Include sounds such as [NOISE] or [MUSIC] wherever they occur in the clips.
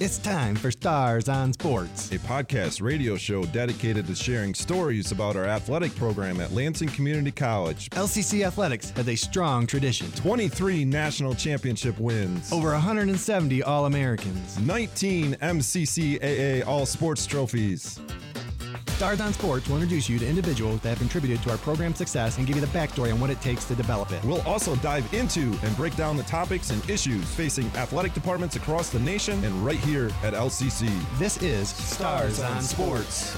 It's time for Stars on Sports. a podcast radio show dedicated to sharing stories about our athletic program at Lansing Community College. LCC Athletics has a strong tradition. 23 national championship wins, Over 170 All Americans. 19 MCCAA All Sports trophies. Stars on Sports will introduce you to individuals that have contributed to our program's success and give you the backstory on what it takes to develop it. We'll also dive into and break down the topics and issues facing athletic departments across the nation and right here at LCC. This is Stars on Sports.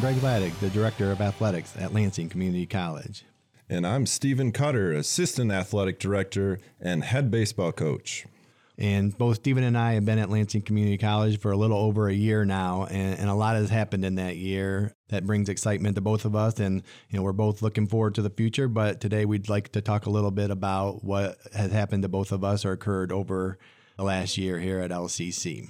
Time. I am Greg Lattig, the Director of Athletics at Lansing Community College. And I'm Steven Cutter, Assistant Athletic Director and Head Baseball Coach. And both Steven and I have been at Lansing Community College for a little over a year now, and, and a lot has happened in that year that brings excitement to both of us. And you know, we're both looking forward to the future. But today, we'd like to talk a little bit about what has happened to both of us or occurred over the last year here at LCC.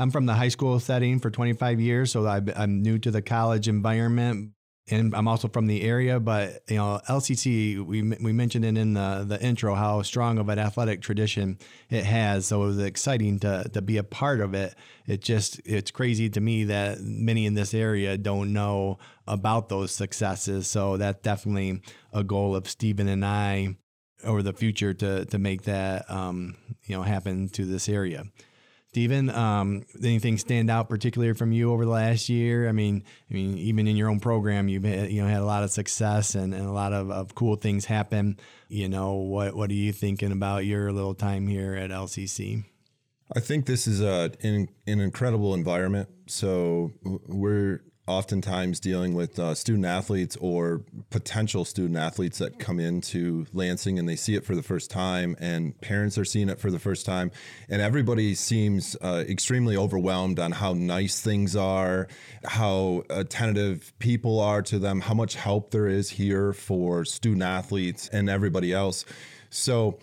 I'm from the high school setting for 25 years, so I'm new to the college environment, and I'm also from the area. But you know, LCC, we we mentioned it in the the intro how strong of an athletic tradition it has. So it was exciting to to be a part of it. It just it's crazy to me that many in this area don't know about those successes. So that's definitely a goal of Steven and I over the future to to make that um, you know happen to this area. Steven, um, anything stand out particularly from you over the last year? I mean, I mean, even in your own program, you've had, you know had a lot of success and, and a lot of, of cool things happen. You know, what what are you thinking about your little time here at LCC? I think this is a, an, an incredible environment. So we're oftentimes dealing with uh, student athletes or potential student athletes that come into Lansing and they see it for the first time, and parents are seeing it for the first time, and everybody seems uh, extremely overwhelmed on how nice things are, how attentive people are to them, how much help there is here for student athletes and everybody else. So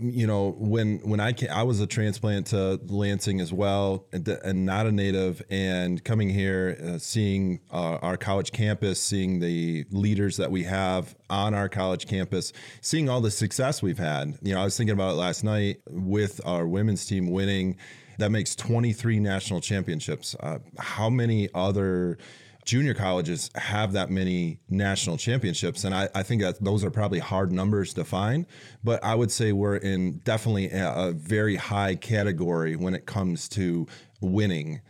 you know when when I came, I was a transplant to Lansing as well and, and not a native and coming here uh, seeing uh, our college campus seeing the leaders that we have on our college campus seeing all the success we've had. You know I was thinking about it last night with our women's team winning that makes 23 national championships. Uh, how many other junior colleges have that many national championships and I, I think that those are probably hard numbers to find but i would say we're in definitely a, a very high category when it comes to winning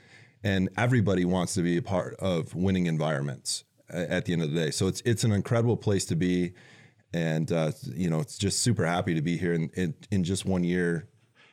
and everybody wants to be a part of winning environments at the end of the day so it's it's an incredible place to be and uh, you know it's just super happy to be here in, in, in just one year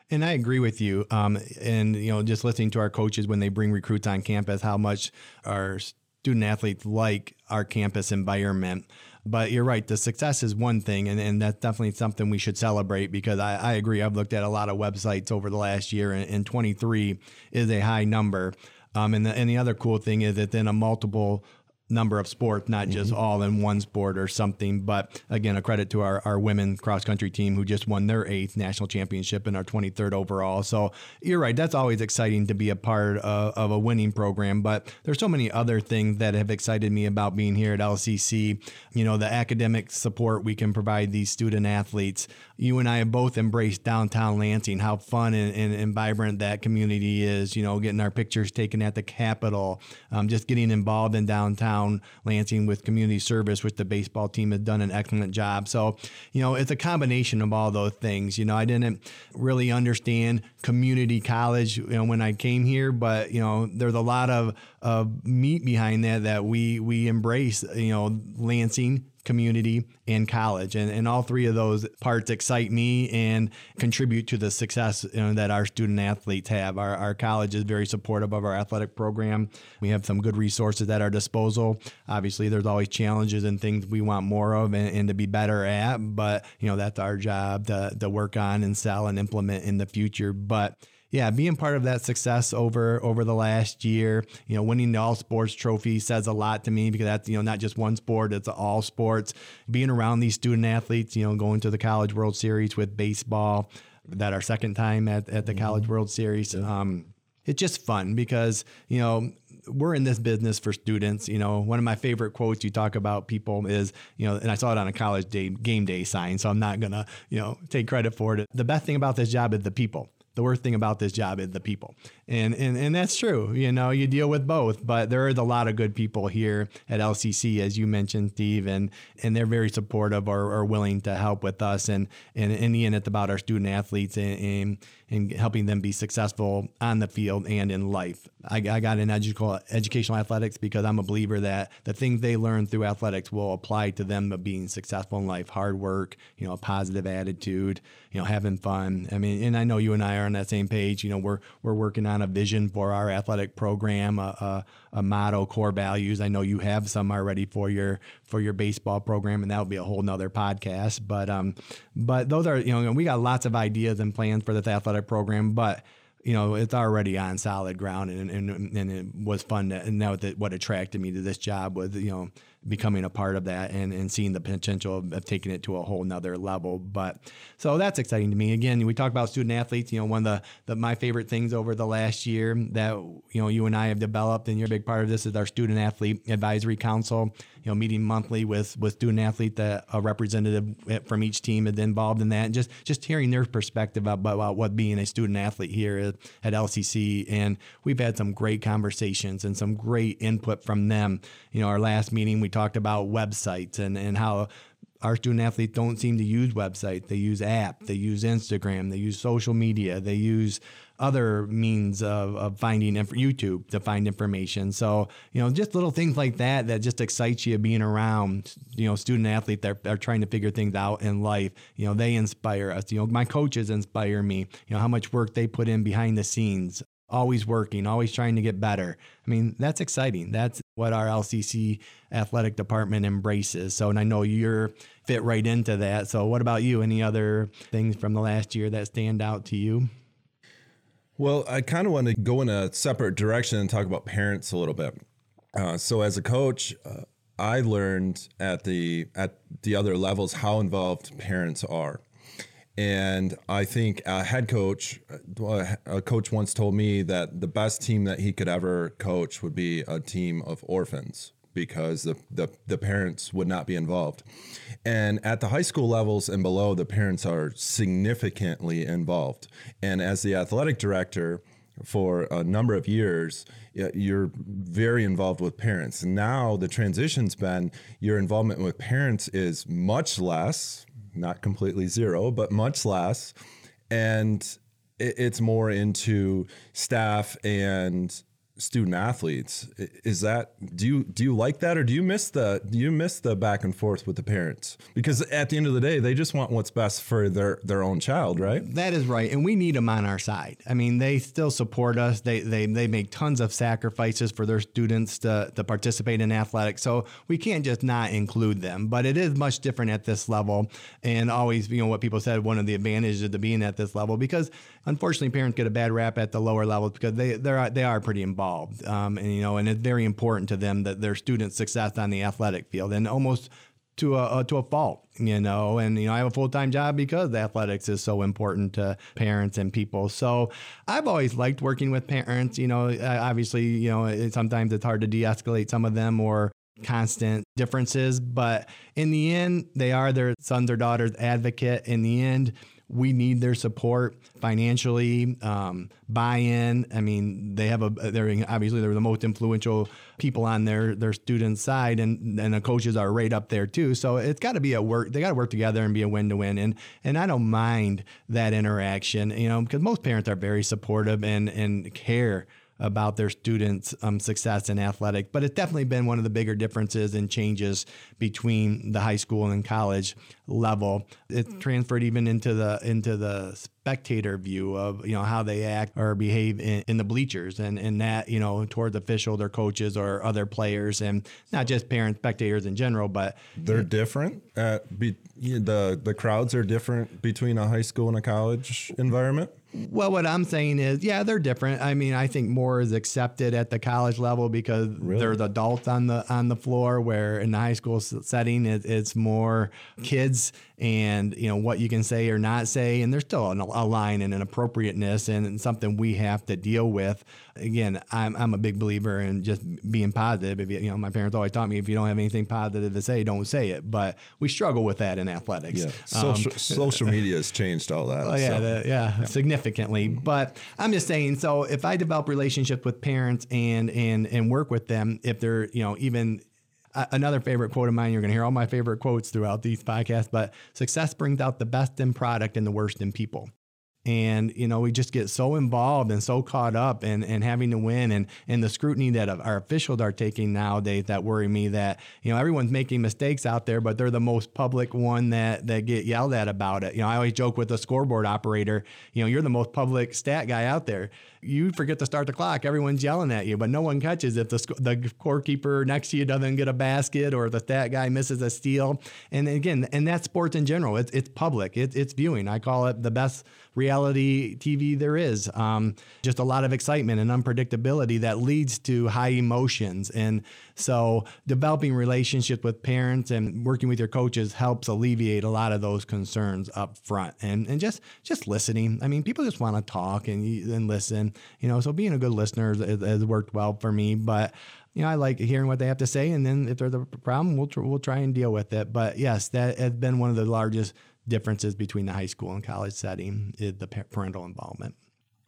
And I agree with you. Um, and you know, just listening to our coaches when they bring recruits on campus, how much our student athletes like our campus environment. But you're right, the success is one thing, and, and that's definitely something we should celebrate because I, I agree. I've looked at a lot of websites over the last year, and, and 23 is a high number. Um, and, the, and the other cool thing is that then a multiple number of sports, not mm-hmm. just all in one sport or something. But again, a credit to our, our women cross country team who just won their eighth national championship and our 23rd overall. So you're right. That's always exciting to be a part of, of a winning program. But there's so many other things that have excited me about being here at LCC. You know, the academic support we can provide these student athletes. You and I have both embraced downtown Lansing, how fun and, and, and vibrant that community is, you know, getting our pictures taken at the Capitol, um, just getting involved in downtown Lansing with community service, which the baseball team has done an excellent job. So, you know, it's a combination of all those things. You know, I didn't really understand community college, you know, when I came here, but, you know, there's a lot of, of meat behind that that we, we embrace, you know, Lansing community and college. And, and all three of those parts excite me and contribute to the success you know, that our student athletes have. Our, our college is very supportive of our athletic program. We have some good resources at our disposal. Obviously there's always challenges and things we want more of and, and to be better at but you know that's our job to, to work on and sell and implement in the future. But yeah, being part of that success over over the last year, you know, winning the all sports trophy says a lot to me because that's you know not just one sport; it's all sports. Being around these student athletes, you know, going to the College World Series with baseball, that our second time at at the College World Series. Um, it's just fun because you know we're in this business for students. You know, one of my favorite quotes you talk about people is, you know, and I saw it on a college day game day sign, so I'm not gonna, you know, take credit for it. The best thing about this job is the people. The worst thing about this job is the people. And and and that's true. You know, you deal with both, but there is a lot of good people here at LCC, as you mentioned, Steve, and and they're very supportive or, or willing to help with us. And and in the end, it's about our student athletes and, and and helping them be successful on the field and in life. I, I got in educational educational athletics because I'm a believer that the things they learn through athletics will apply to them of being successful in life. Hard work, you know, a positive attitude, you know, having fun. I mean, and I know you and I are on that same page. You know, we're we're working on a vision for our athletic program, a, a, a motto, core values. I know you have some already for your for your baseball program, and that would be a whole nother podcast. But um, but those are you know, we got lots of ideas and plans for this athletic program, but you know, it's already on solid ground, and and, and it was fun. To, and that what attracted me to this job was you know becoming a part of that and, and seeing the potential of, of taking it to a whole nother level. But so that's exciting to me. Again, we talk about student athletes. You know, one of the, the my favorite things over the last year that you know you and I have developed, and you're a big part of this is our student athlete advisory council. You know, meeting monthly with with student athlete that a representative from each team is involved in that, and just just hearing their perspective about, about what being a student athlete here at, at LCC. And we've had some great conversations and some great input from them. You know, our last meeting we talked about websites and and how our student athletes don't seem to use websites. They use app, they use Instagram, they use social media, they use other means of, of finding inf- YouTube to find information. So, you know, just little things like that that just excites you being around, you know, student athletes that are trying to figure things out in life. You know, they inspire us. You know, my coaches inspire me, you know, how much work they put in behind the scenes always working, always trying to get better. I mean, that's exciting. That's what our LCC athletic department embraces. So, and I know you're fit right into that. So, what about you? Any other things from the last year that stand out to you? Well, I kind of want to go in a separate direction and talk about parents a little bit. Uh, so, as a coach, uh, I learned at the at the other levels how involved parents are. And I think a head coach, uh, a coach once told me that the best team that he could ever coach would be a team of orphans because the, the, the parents would not be involved. And at the high school levels and below, the parents are significantly involved. And as the athletic director, for a number of years, you're very involved with parents. Now the transition's been your involvement with parents is much less, not completely zero, but much less. And it's more into staff and student athletes. Is that do you do you like that or do you miss the do you miss the back and forth with the parents? Because at the end of the day, they just want what's best for their their own child, right? That is right, and we need them on our side. I mean, they still support us. They they they make tons of sacrifices for their students to to participate in athletics. So we can't just not include them. But it is much different at this level, and always you know what people said one of the advantages of being at this level because unfortunately parents get a bad rap at the lower levels because they they're they are pretty involved um, and you know, and it's very important to them that their students' success on the athletic field, and almost to a to a fault, you know. And you know, I have a full time job because athletics is so important to parents and people. So I've always liked working with parents. You know, obviously, you know, it, sometimes it's hard to de escalate some of them or constant differences, but in the end, they are their sons or daughters' advocate. In the end we need their support financially, um, buy-in. I mean, they have a they're obviously they're the most influential people on their their student side, and and the coaches are right up there too. So it's got to be a work. They got to work together and be a win-to-win. And and I don't mind that interaction, you know, because most parents are very supportive and and care about their students' um, success in athletic. But it's definitely been one of the bigger differences and changes between the high school and college level. It transferred even into the into the spectator view of you know how they act or behave in, in the bleachers and and that you know towards officials or coaches or other players and not just parents spectators in general but They're different. At be, the the crowds are different between a high school and a college environment. Well, what I'm saying is, yeah, they're different. I mean, I think more is accepted at the college level because there's adults on the on the floor. Where in the high school setting, it, it's more kids and you know what you can say or not say, and there's still an, a line and an appropriateness and something we have to deal with. Again, I'm I'm a big believer in just being positive. If you, you know, my parents always taught me if you don't have anything positive to say, don't say it. But we struggle with that in athletics. Yeah, Um, social, [LAUGHS] social media has changed all that. [LAUGHS] Oh yeah, so. the- yeah, significantly. But I'm just saying. So if I develop relationships with parents and and and work with them, if they're you know even another favorite quote of mine, you're going to hear all my favorite quotes throughout these podcasts. But success brings out the best in product and the worst in people. And you know we just get so involved and so caught up and and having to win and and the scrutiny that our officials are taking nowadays that worry me that you know everyone's making mistakes out there but they're the most public one that that get yelled at about it. You know I always joke with the scoreboard operator. You know you're the most public stat guy out there. You forget to start the clock, everyone's yelling at you, but no one catches if the sc- the scorekeeper next to you doesn't get a basket or the stat guy misses a steal. And again, and that's sports in general. It's it's public. It's it's viewing. I call it the best reality TV there is. Um, just a lot of excitement and unpredictability that leads to high emotions. And so developing relationships with parents and working with your coaches helps alleviate a lot of those concerns up front. And and just just listening. I mean, people just want to talk and and listen. You know, so being a good listener has, has worked well for me. But you know, I like hearing what they have to say, and then if there's a problem, we'll tr- we'll try and deal with it. But yes, that has been one of the largest differences between the high school and college setting is the pa- parental involvement.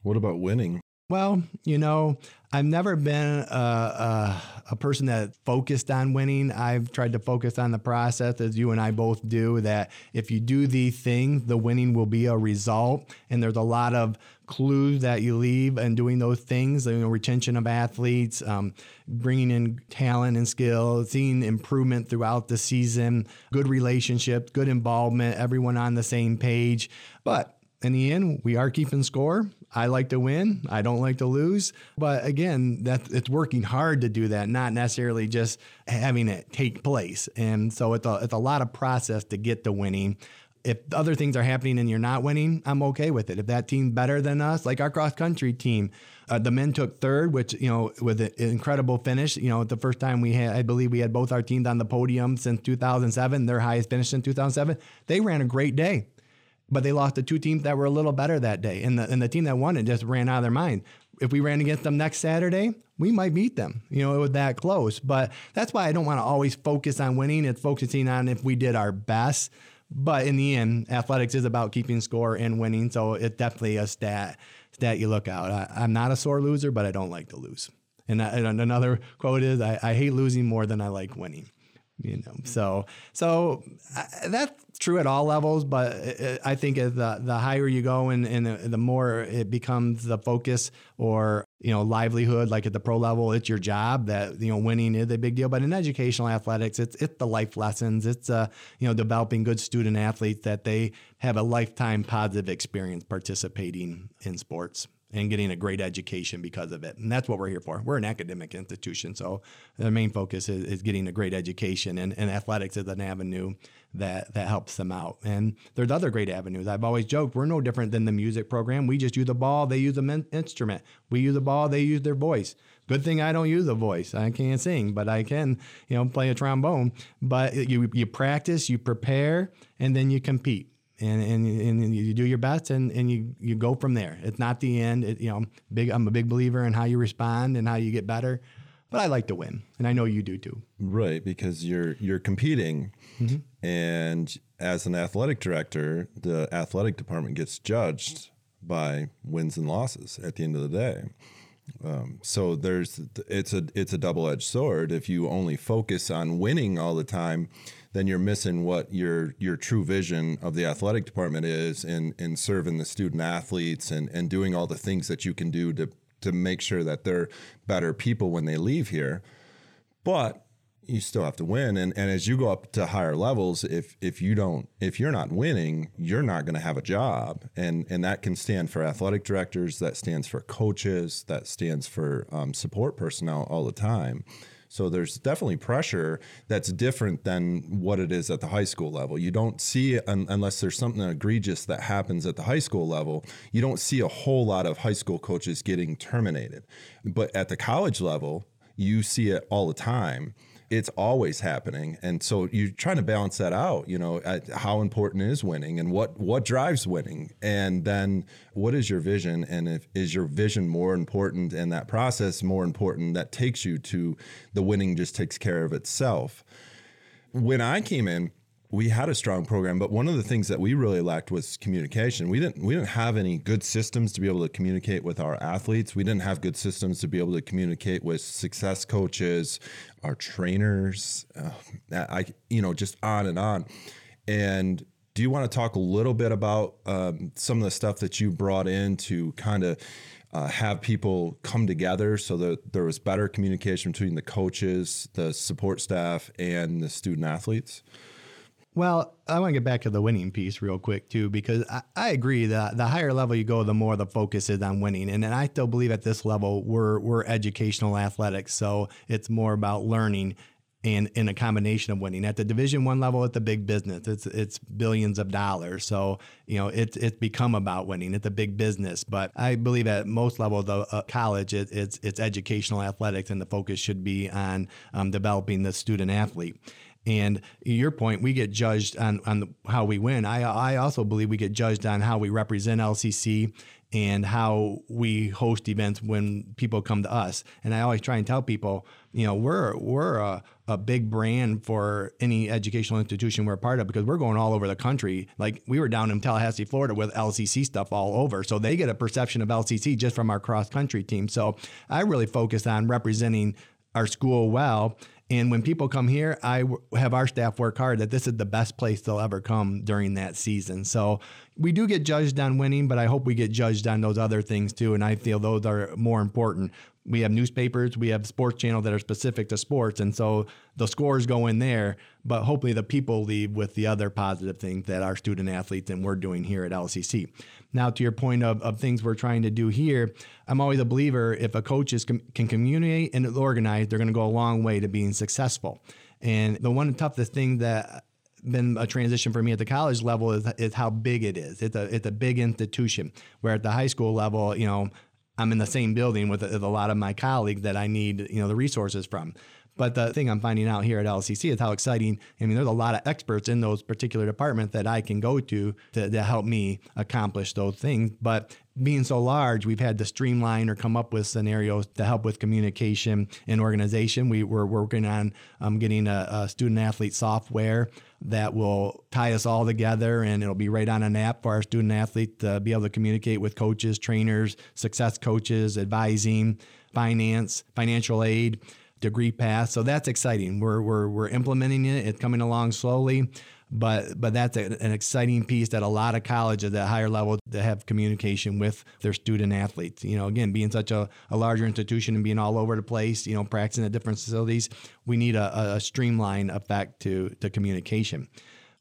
What about winning? Well, you know, I've never been a, a, a person that focused on winning. I've tried to focus on the process, as you and I both do, that if you do the things, the winning will be a result. And there's a lot of clues that you leave in doing those things, you know, retention of athletes, um, bringing in talent and skill, seeing improvement throughout the season, good relationships, good involvement, everyone on the same page. But in the end, we are keeping score. I like to win. I don't like to lose. But again, that it's working hard to do that, not necessarily just having it take place. And so it's a, it's a lot of process to get to winning. If other things are happening and you're not winning, I'm okay with it. If that team's better than us, like our cross country team, uh, the men took third, which you know with an incredible finish. You know, the first time we had, I believe we had both our teams on the podium since 2007. Their highest finish in 2007. They ran a great day but they lost to two teams that were a little better that day. And the, and the team that won it just ran out of their mind. If we ran against them next Saturday, we might beat them. You know, it was that close. But that's why I don't want to always focus on winning. It's focusing on if we did our best. But in the end, athletics is about keeping score and winning. So it's definitely a stat stat you look out. I, I'm not a sore loser, but I don't like to lose. And, that- and another quote is, I, I hate losing more than I like winning you know so so uh, that's true at all levels but uh, i think the, the higher you go and, and the, the more it becomes the focus or you know livelihood like at the pro level it's your job that you know winning is a big deal. But in educational athletics it's it's the life lessons. It's uh you know developing good student athletes that they have a lifetime positive experience participating in sports and getting a great education because of it. And that's what we're here for. We're an academic institution. So the main focus is, is getting a great education and, and athletics is an avenue that, that helps them out. And there's other great avenues. I've always joked, we're no different than the music program. We just use a ball, they use an instrument. We use a ball, they use their voice. Good thing I don't use a voice. I can't sing, but I can, you know, play a trombone. But you, you practice, you prepare, and then you compete and, and and you do your best and, and you you go from there. It's not the end. It, you know, big. I'm a big believer in how you respond and how you get better. But I like to win, and I know you do too. Right, because you're you're competing, and as an athletic director, the athletic department gets judged by wins and losses at the end of the day. Um, so there's it's a it's a double edged sword. If you only focus on winning all the time, then you're missing what your your true vision of the athletic department is in in serving the student athletes and and doing all the things that you can do to to make sure that they're better people when they leave here. But you still have to win. And and as you go up to higher levels if if you don't if you're not winning you're not going to have a job. And and that can stand for athletic directors that stands for coaches that stands for um, support personnel all the time so there's definitely pressure that's different than what it is at the high school level. You don't see un- unless there's something egregious that happens at the high school level. You don't see a whole lot of high school coaches getting terminated. But at the college level, you see it all the time it's always happening. And so you're trying to balance that out you know how important is winning and what what drives winning? And then what is your vision? And if is your vision more important and that process more important that takes you to the winning just takes care of itself? When i came in we had a strong program, but one of the things that we really lacked was communication. We didn't we didn't have any good systems to be able to communicate with our athletes. We didn't have good systems to be able to communicate with success coaches, our trainers, uh, I you know just on and on. And do you want to talk a little bit about um, some of the stuff that you brought in to kind of uh, have people come together so that there was better communication between the coaches, the support staff, and the student athletes? Well, I want to get back to the winning piece real quick too, because I, I agree that the higher level you go, the more the focus is on winning. And, and I still believe at this level we're we're educational athletics, so it's more about learning and in a combination of winning. At the Division One level, it's a big business. It's it's billions of dollars. So you know it's it's become about winning. It's a big business. But I believe at most levels of uh, college, it, it's it's educational athletics, and the focus should be on um, developing the student athlete. And your point, we get judged on on the, how we win. I I also believe we get judged on how we represent LCC and how we host events when people come to us. And I always try and tell people, you know, we're we're a, a big brand for any educational institution we're part of because we're going all over the country. Like we were down in Tallahassee, Florida with LCC stuff all over. So they get a perception of LCC just from our cross country team. So I really focus on representing our school well and when people come here, I w- have our staff work hard that this is the best place they'll ever come during that season. So we do get judged on winning, but I hope we get judged on those other things too. And I feel those are more important. We have newspapers, we have sports channels that are specific to sports. And so the scores go in there, but hopefully the people leave with the other positive things that our student athletes and we're doing here at LCC. Now, to your point of, of things we're trying to do here, I'm always a believer if a coach is, can communicate and organize, they're going to go a long way to being successful. And the one toughest thing that been a transition for me at the college level is, is how big it is. It's a it's a big institution. Where at the high school level, you know, I'm in the same building with, with a lot of my colleagues that I need you know the resources from. But the thing I'm finding out here at LCC is how exciting. I mean, there's a lot of experts in those particular departments that I can go to to, to help me accomplish those things. But being so large, we've had to streamline or come up with scenarios to help with communication and organization. We, we're working on um, getting a, a student athlete software that will tie us all together and it'll be right on an app for our student athlete to be able to communicate with coaches, trainers, success coaches, advising, finance, financial aid degree path. So that's exciting. We're, we're, we're implementing it. It's coming along slowly, but but that's a, an exciting piece that a lot of colleges at higher level to have communication with their student athletes. You know, again, being such a, a larger institution and being all over the place, you know, practicing at different facilities, we need a, a streamline effect to to communication.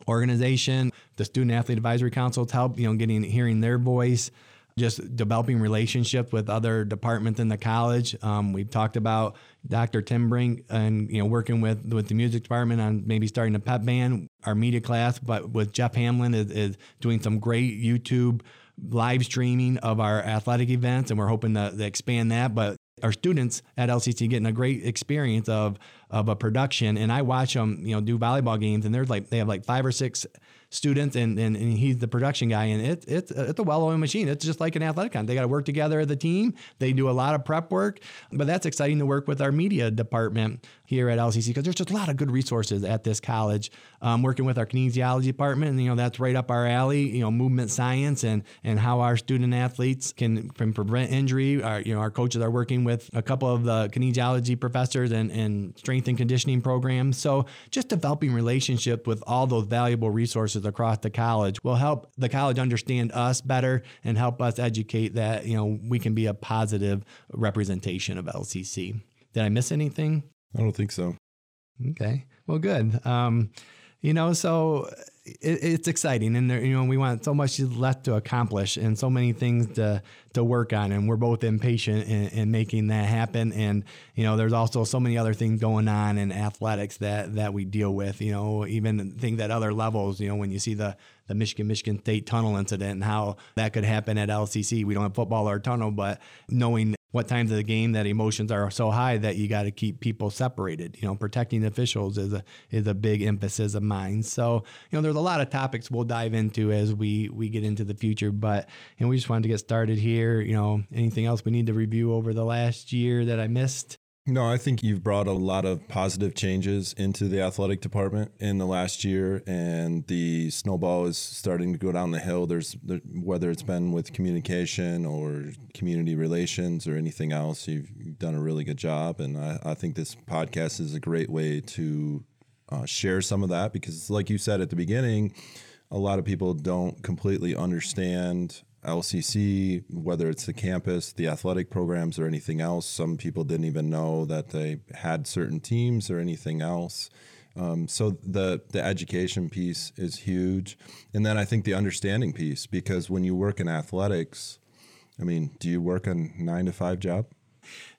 Organization, the Student Athlete Advisory Council to help, you know, getting hearing their voice just developing relationships with other departments in the college. Um, we've talked about Dr. Tim Brink and you know working with with the music department on maybe starting a pep band, our media class, but with Jeff Hamlin is, is doing some great YouTube live streaming of our athletic events, and we're hoping to, to expand that. But our students at LCC getting a great experience of of a production, and I watch them, you know, do volleyball games, and there's like they have like five or six students, and and, and he's the production guy, and it's it's it's a well-oiled machine. It's just like an athletic con. They got to work together as a team. They do a lot of prep work, but that's exciting to work with our media department here at LCC because there's just a lot of good resources at this college. Um, working with our kinesiology department, and you know that's right up our alley. You know, movement science and and how our student athletes can, can prevent injury. Our you know our coaches are working with a couple of the kinesiology professors and and strength and conditioning programs. So just developing relationship with all those valuable resources across the college will help the college understand us better and help us educate that you know we can be a positive representation of LCC. Did I miss anything? I don't think so. Okay. Well, good. Um, you know, so it, it's exciting, and there, you know, we want so much left to accomplish, and so many things to to work on, and we're both impatient in, in making that happen. And you know, there's also so many other things going on in athletics that that we deal with. You know, even things at other levels. You know, when you see the the Michigan Michigan State tunnel incident and how that could happen at LCC. We don't have football or tunnel, but knowing what times of the game that emotions are so high that you got to keep people separated. You know, protecting officials is a is a big emphasis of mine. So, you know, there's a lot of topics we'll dive into as we we get into the future, but you know, we just wanted to get started here. You know, anything else we need to review over the last year that I missed? No, I think you've brought a lot of positive changes into the athletic department in the last year, and the snowball is starting to go down the hill. There's there, whether it's been with communication or community relations or anything else, you've, you've done a really good job, and I, I think this podcast is a great way to uh, share some of that because, like you said at the beginning, a lot of people don't completely understand LCC, whether it's the campus, the athletic programs, or anything else. Some people didn't even know that they had certain teams or anything else. Um, so the the education piece is huge, and then I think the understanding piece because when you work in athletics, I mean, do you work a nine to five job?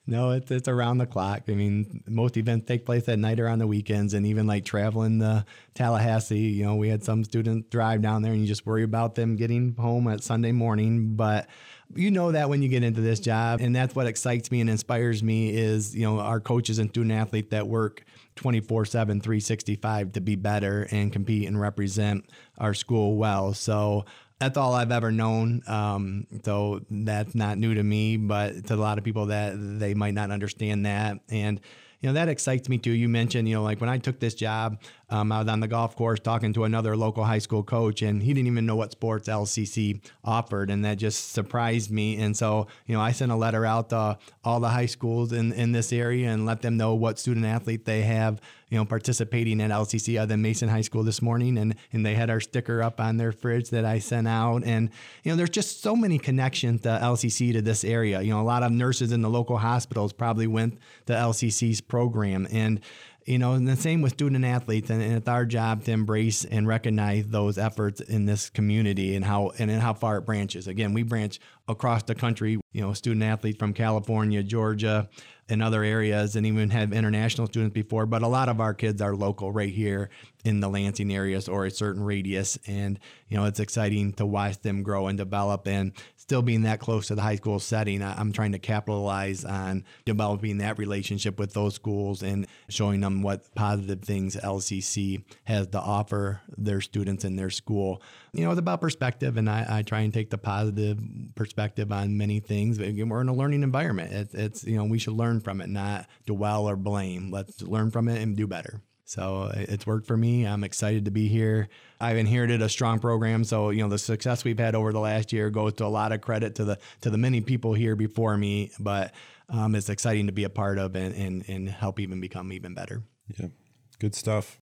No, it's it's around the clock. I mean, most events take place at night or on the weekends, and even like traveling to Tallahassee, you know, we had some students drive down there, and you just worry about them getting home at Sunday morning. But you know that when you get into this job, and that's what excites me and inspires me is you know our coaches and student athletes that work 24 7 365 to be better and compete and represent our school well so that's all I've ever known. Um, so that's not new to me, but to a lot of people that they might not understand that. And, you know, that excites me too. You mentioned, you know, like when I took this job, um, I was on the golf course talking to another local high school coach, and he didn't even know what sports LCC offered, and that just surprised me. And so, you know, I sent a letter out to all the high schools in, in this area and let them know what student athlete they have, you know, participating at LCC other than Mason High School this morning, and and they had our sticker up on their fridge that I sent out, and you know, there's just so many connections to LCC to this area. You know, a lot of nurses in the local hospitals probably went to LCC's program, and you know, and the same with student athletes, and, and it's our job to embrace and recognize those efforts in this community and how and how far it branches. Again, we branch across the country. You know, student athletes from California, Georgia, and other areas, and even have international students before. But a lot of our kids are local, right here in the Lansing areas or a certain radius, and you know, it's exciting to watch them grow and develop. And still being that close to the high school setting, I'm trying to capitalize on developing that relationship with those schools and showing them what positive things LCC has to offer their students in their school. You know, it's about perspective, and I, I try and take the positive perspective on many things. Again, we're in a learning environment. It's, it's you know, we should learn from it, not dwell or blame. Let's learn from it and do better. So it's worked for me. I'm excited to be here. I've inherited a strong program, so you know the success we've had over the last year goes to a lot of credit to the to the many people here before me. But um, it's exciting to be a part of and, and and help even become even better. Yeah, good stuff.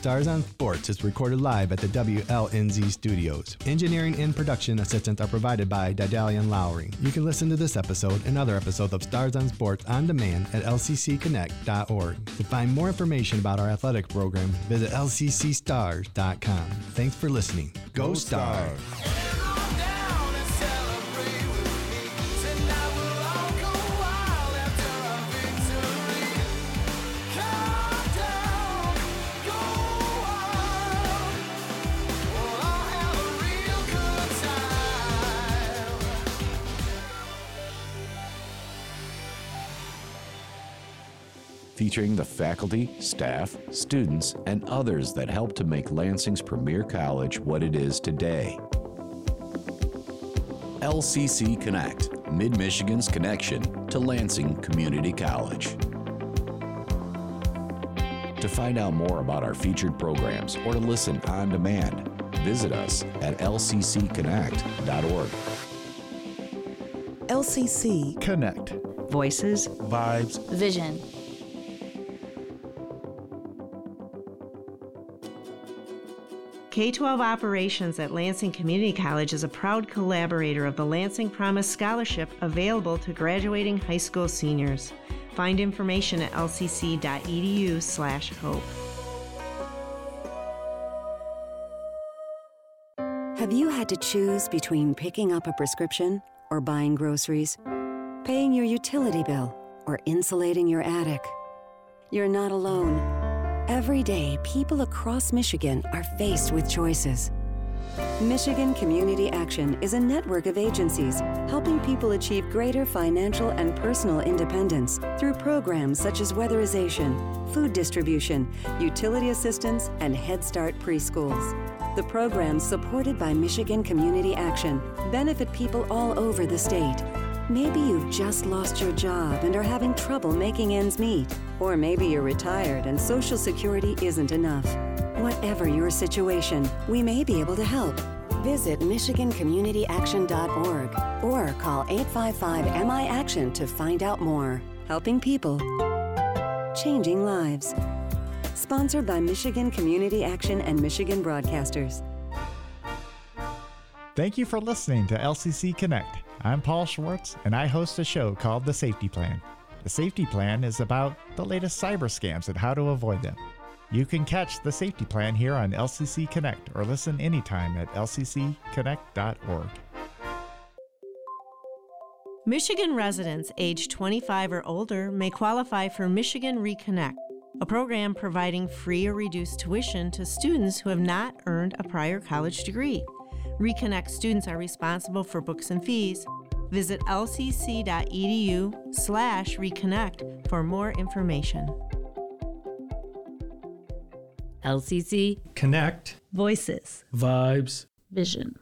Stars on Sports is recorded live at the WLNZ studios. Engineering and production assistance are provided by Didalian Lowry. You can listen to this episode and other episodes of Stars on Sports on demand at lccconnect.org. To find more information about our athletic program, visit lccstars.com. Thanks for listening. Go, Stars! Come featuring the faculty, staff, students, and others that help to make Lansing's premier college what it is today. LCC Connect, Mid Michigan's connection to Lansing Community College. To find out more about our featured programs or to listen on demand, visit us at lccconnect.org. LCC Connect. Voices, Vibes. Vision. K 12 Operations at Lansing Community College is a proud collaborator of the Lansing Promise Scholarship available to graduating high school seniors. Find information at lcc.edu/slash hope. Have you had to choose between picking up a prescription or buying groceries? Paying your utility bill or insulating your attic? You're not alone. Every day, people across Michigan are faced with choices. Michigan Community Action is a network of agencies helping people achieve greater financial and personal independence through programs such as weatherization, food distribution, utility assistance, and Head Start preschools. The programs supported by Michigan Community Action benefit people all over the state. Maybe you've just lost your job and are having trouble making ends meet. Or maybe you're retired and Social Security isn't enough. Whatever your situation, we may be able to help. Visit MichiganCommunityAction.org or call 855 MI Action to find out more. Helping people, changing lives. Sponsored by Michigan Community Action and Michigan Broadcasters. Thank you for listening to LCC Connect. I'm Paul Schwartz, and I host a show called The Safety Plan. The Safety Plan is about the latest cyber scams and how to avoid them. You can catch The Safety Plan here on LCC Connect or listen anytime at lccconnect.org. Michigan residents age 25 or older may qualify for Michigan Reconnect, a program providing free or reduced tuition to students who have not earned a prior college degree. Reconnect students are responsible for books and fees. Visit lcc.edu slash reconnect for more information. LCC Connect, Voices vibes. Vision.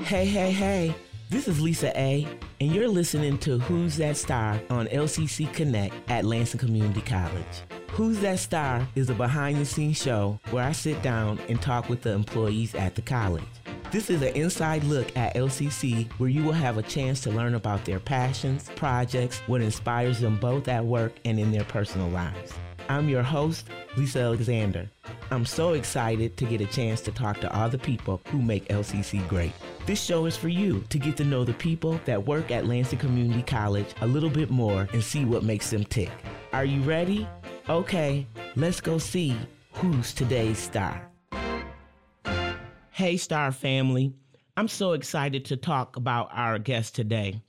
Hey, hey, hey. This is Lisa A, and you're listening to Who's That Star on LCC Connect at Lansing Community College. Who's That Star is a behind the scenes show where I sit down and talk with the employees at the college. This is an inside look at LCC where you will have a chance to learn about their passions, projects, what inspires them both at work and in their personal lives. I'm your host, Lisa Alexander. I'm so excited to get a chance to talk to all the people who make LCC great. This show is for you to get to know the people that work at Lansing Community College a little bit more and see what makes them tick. Are you ready? Okay, let's go see who's today's star. Hey, Star family. I'm so excited to talk about our guest today.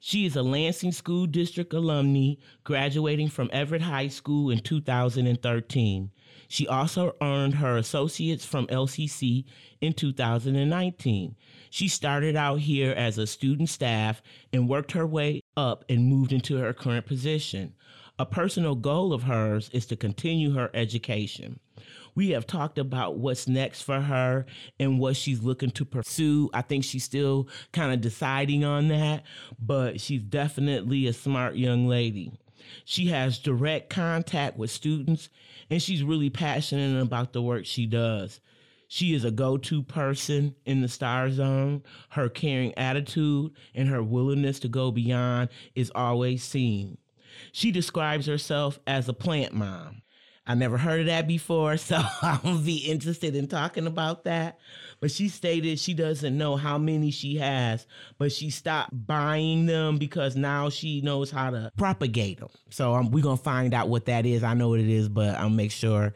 She is a Lansing School District alumni graduating from Everett High School in 2013. She also earned her associates from LCC in 2019. She started out here as a student staff and worked her way up and moved into her current position. A personal goal of hers is to continue her education. We have talked about what's next for her and what she's looking to pursue. I think she's still kind of deciding on that, but she's definitely a smart young lady. She has direct contact with students and she's really passionate about the work she does. She is a go to person in the star zone. Her caring attitude and her willingness to go beyond is always seen. She describes herself as a plant mom. I never heard of that before, [LAUGHS] so I'll be interested in talking about that. But she stated she doesn't know how many she has, but she stopped buying them because now she knows how to propagate them. So um, we're going to find out what that is. I know what it is, but I'll make sure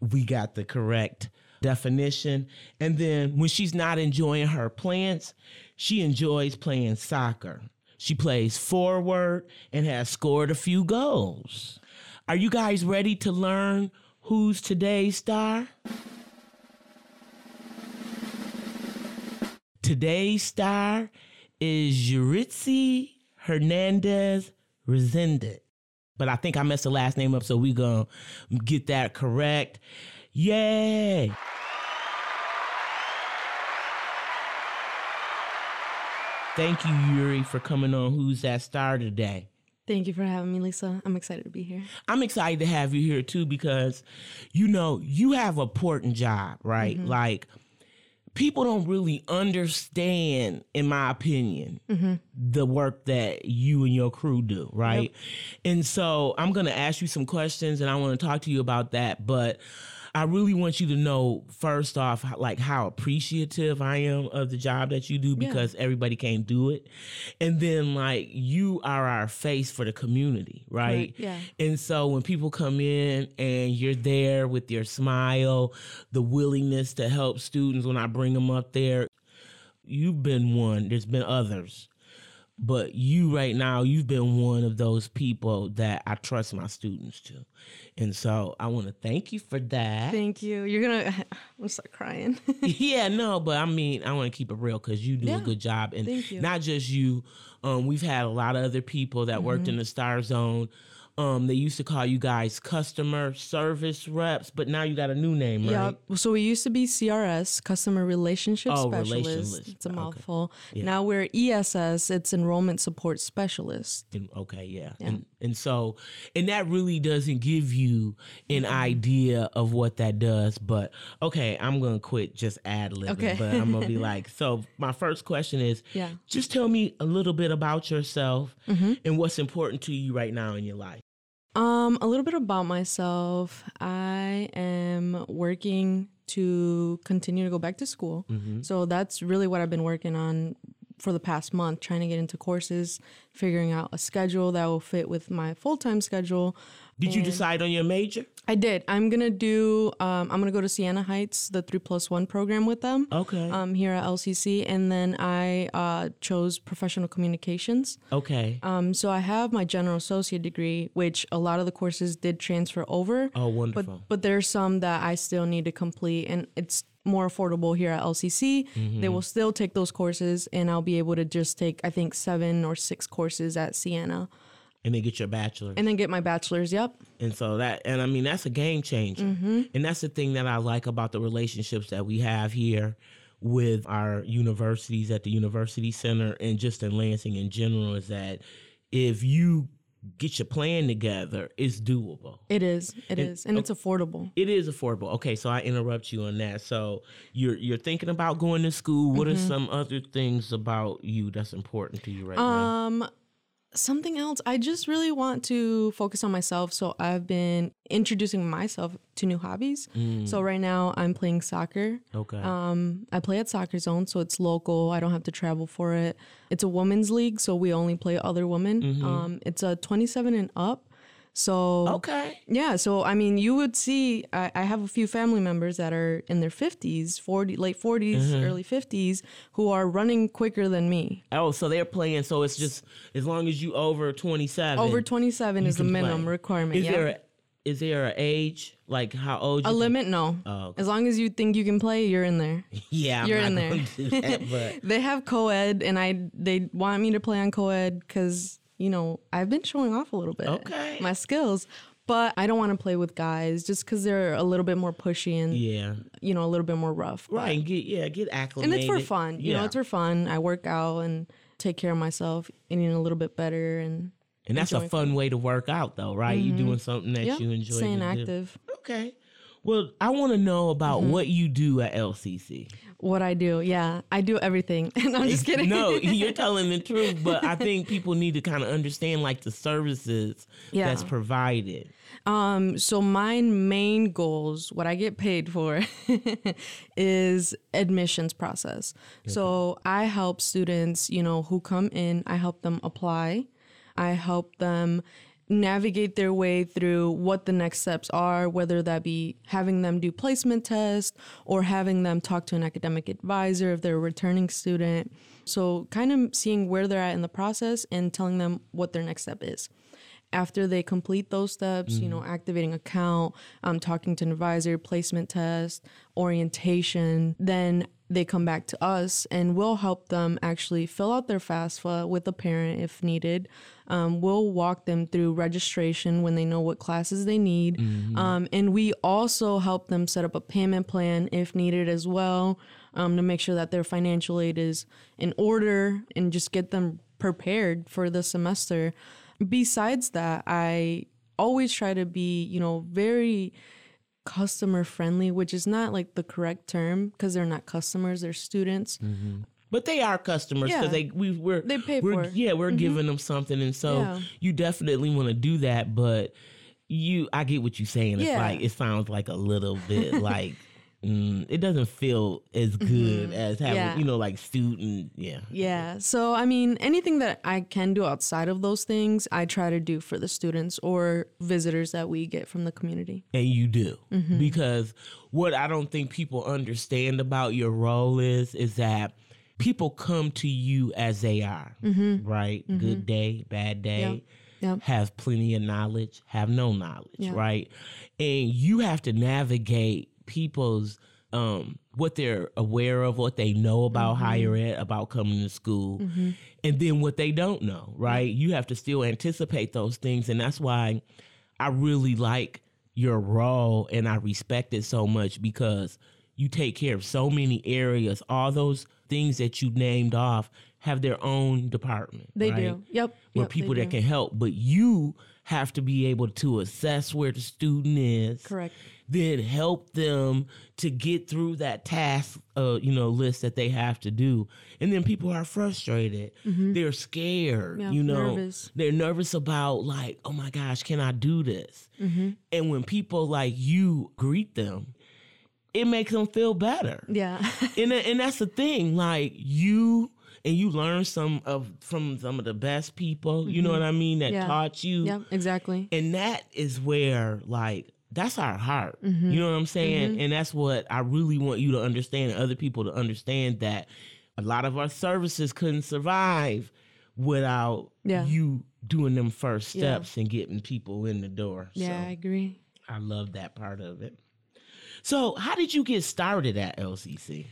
we got the correct definition. And then when she's not enjoying her plants, she enjoys playing soccer. She plays forward and has scored a few goals. Are you guys ready to learn who's today's star? Today's star is Yuritzi Hernandez Resendez. But I think I messed the last name up, so we gonna get that correct. Yay! Thank you, Yuri, for coming on Who's That Star today. Thank you for having me, Lisa. I'm excited to be here. I'm excited to have you here too because, you know, you have a important job, right? Mm-hmm. Like, people don't really understand, in my opinion, Mm-hmm. the work that you and your crew do, right? And so I'm going to ask you some questions and I want to talk to you about that. But I really want you to know first off, like how appreciative I am of the job that you do Yeah. because everybody can't do it, and then like you are our face for the community, right? Correct, yeah. And so when people come in and you're there with your smile, the willingness to help students when I bring them up there, you've been one. There's been others. But you right now, you've been one of those people that I trust my students to. And so I want to thank you for that. Thank you. You're gonna. [LAUGHS] I'm gonna start crying. [LAUGHS] yeah, no, but I mean, I want to keep it real because you do a good job, and not just you. Um, we've had a lot of other people that worked Mm-hmm. in the Star Zone. Um, they used to call you guys customer service reps, but now you got a new name, right? Yep. So we used to be CRS, Customer Relationship Oh, Specialist. relationless. It's a Okay. mouthful. Yeah. Now we're ESS. It's Enrollment Support Specialist. And- okay, yeah. Yeah. And and so and that really doesn't give you an idea of what that does. But okay, I'm gonna quit just ad libbing. Okay. But I'm gonna be [LAUGHS] like, so my first question is Yeah. just tell me a little bit about yourself Mhm. and what's important to you right now in your life. Um, a little bit about myself. I am working to continue to go back to school. Mm-hmm. So that's really what I've been working on for the past month, trying to get into courses, figuring out a schedule that will fit with my full time schedule. Did you decide on your major? I did. I'm gonna do. Um, I'm gonna go to Siena Heights, the three plus one program with them. Okay. Um, here at LCC, and then I uh, chose professional communications. okay. Um, so I have my general associate degree, which a lot of the courses did transfer over. oh, But wonderful. but there's some that I still need to complete, and it's more affordable here at LCC. Mm-hmm. They will still take those courses, and I'll be able to just take I think seven or six courses at Siena, and then get your bachelor's. and then get my bachelor's. Yep. And so that, and I mean, that's a game changer. Mm-hmm. And that's the thing that I like about the relationships that we have here with our universities at the University Center and just in Lansing in general is that if you get your plan together, it's doable. It is. It And- is, and it's affordable. It is affordable. Okay, so I interrupt you on that. So you're you're thinking about going to school. What Mm-hmm. are some other things about you that's important to you right now? Um, something else. I just really want to focus on myself. So I've been introducing myself to new hobbies. So right now I'm playing soccer. Okay. Um, I play at Soccer Zone, so it's local. I don't have to travel for it. It's a women's league, so we only play other women. Um, it's a 27 and up. So okay. yeah, so I mean, you would see. I, I have a few family members that are in their fifties, forty, late 40s mm-hmm. early fifties, who are running quicker than me. Oh, so they're playing. So it's just as long as you over twenty seven. Over twenty seven is the minimum play. requirement. Is yeah. there a, is there an age like how old? a can- limit? No. Oh, okay. As long as you think you can play, you're in there. [LAUGHS] Yeah, I'm You're not in there. that, [LAUGHS] but They have co-ed, and I they want me to play on co-ed because you know I've been showing off a little bit. Okay. My skills. But I don't want to play with guys just because they're a little bit more pushy and yeah, you know a little bit more rough. Right. And get yeah, get acclimated. and it's for fun. You yeah. know, it's for fun. I work out and take care of myself, eating a little bit better, and and that's a fun way to work out, though, right? You're doing something that yeah, you enjoy. staying to do. active. Okay. Well, I want to know about Mm-hmm. what you do at LCC. What I do, yeah, I do everything. [LAUGHS] And I'm just kidding. No, [LAUGHS] you're telling the truth, but I think people need to kind of understand like the services Yeah. that's provided. Um, so my main goals, what I get paid for, [LAUGHS] is admissions process. So I help students, you know, who come in, I help them apply. I help them navigate their way through what the next steps are, whether that be having them do placement tests or having them talk to an academic advisor if they're a returning student. So kind of seeing where they're at in the process and telling them what their next step is after they complete those steps, you know, activating account, um, talking to an advisor, placement test, orientation, then they come back to us and we'll help them actually fill out their FAFSA with a parent if needed. Um, we'll walk them through registration when they know what classes they need. Um, and we also help them set up a payment plan if needed as well um, to make sure that their financial aid is in order and just get them prepared for the semester besides that, I always try to be, you know, very customer friendly, which is not like the correct term because they're not customers, they're students. But they are customers because Yeah. they we we're They pay we're, for it. Mm-hmm. Yeah, we're giving them something, and so Yeah. you definitely want to do that. But you I get what you're saying. It's Yeah. like it sounds like a little bit [LAUGHS] like mm, it doesn't feel as good as having Mm-hmm. Yeah. you know like student yeah. Yeah. So, I mean, anything that I can do outside of those things, I try to do for the students or visitors that we get from the community. And you do. Mm-hmm. Because what I don't think people understand about your role is is that people come to you as they are. Right? Good day, bad day. Mm-hmm. Yep. Yep. Have plenty of knowledge, have no knowledge, Yeah. right? And you have to navigate people's um what they're aware of, what they know about Mm-hmm. higher ed, about coming to school, and then what they don't know, right? You have to still anticipate those things. And that's why I really like your role and I respect it so much because you take care of so many areas. All those things that you named off have their own department. They right? do. Yep. Where yep, people that do. can help, but you have to be able to assess where the student is. Correct. Then help them to get through that task, uh, you know, list that they have to do. And then people are frustrated. They're scared. Mm-hmm. Yeah, you know, nervous. they're nervous about like, oh my gosh, can I do this? Mm-hmm. And when people like you greet them, it makes them feel better. Yeah. [LAUGHS] and and that's the thing. Like you and you learn some of from some of the best people. You know what I mean? That Mm-hmm. Yeah. taught you. Yeah, Exactly. And that is where like that's our heart. Mm-hmm. You know what I'm saying? And that's what I really want you to understand and other people to understand that a lot of our services couldn't survive without Yeah. you doing them first Yeah. steps and getting people in the door. Yeah, I agree. I love that part of it. So, how did you get started at LCC?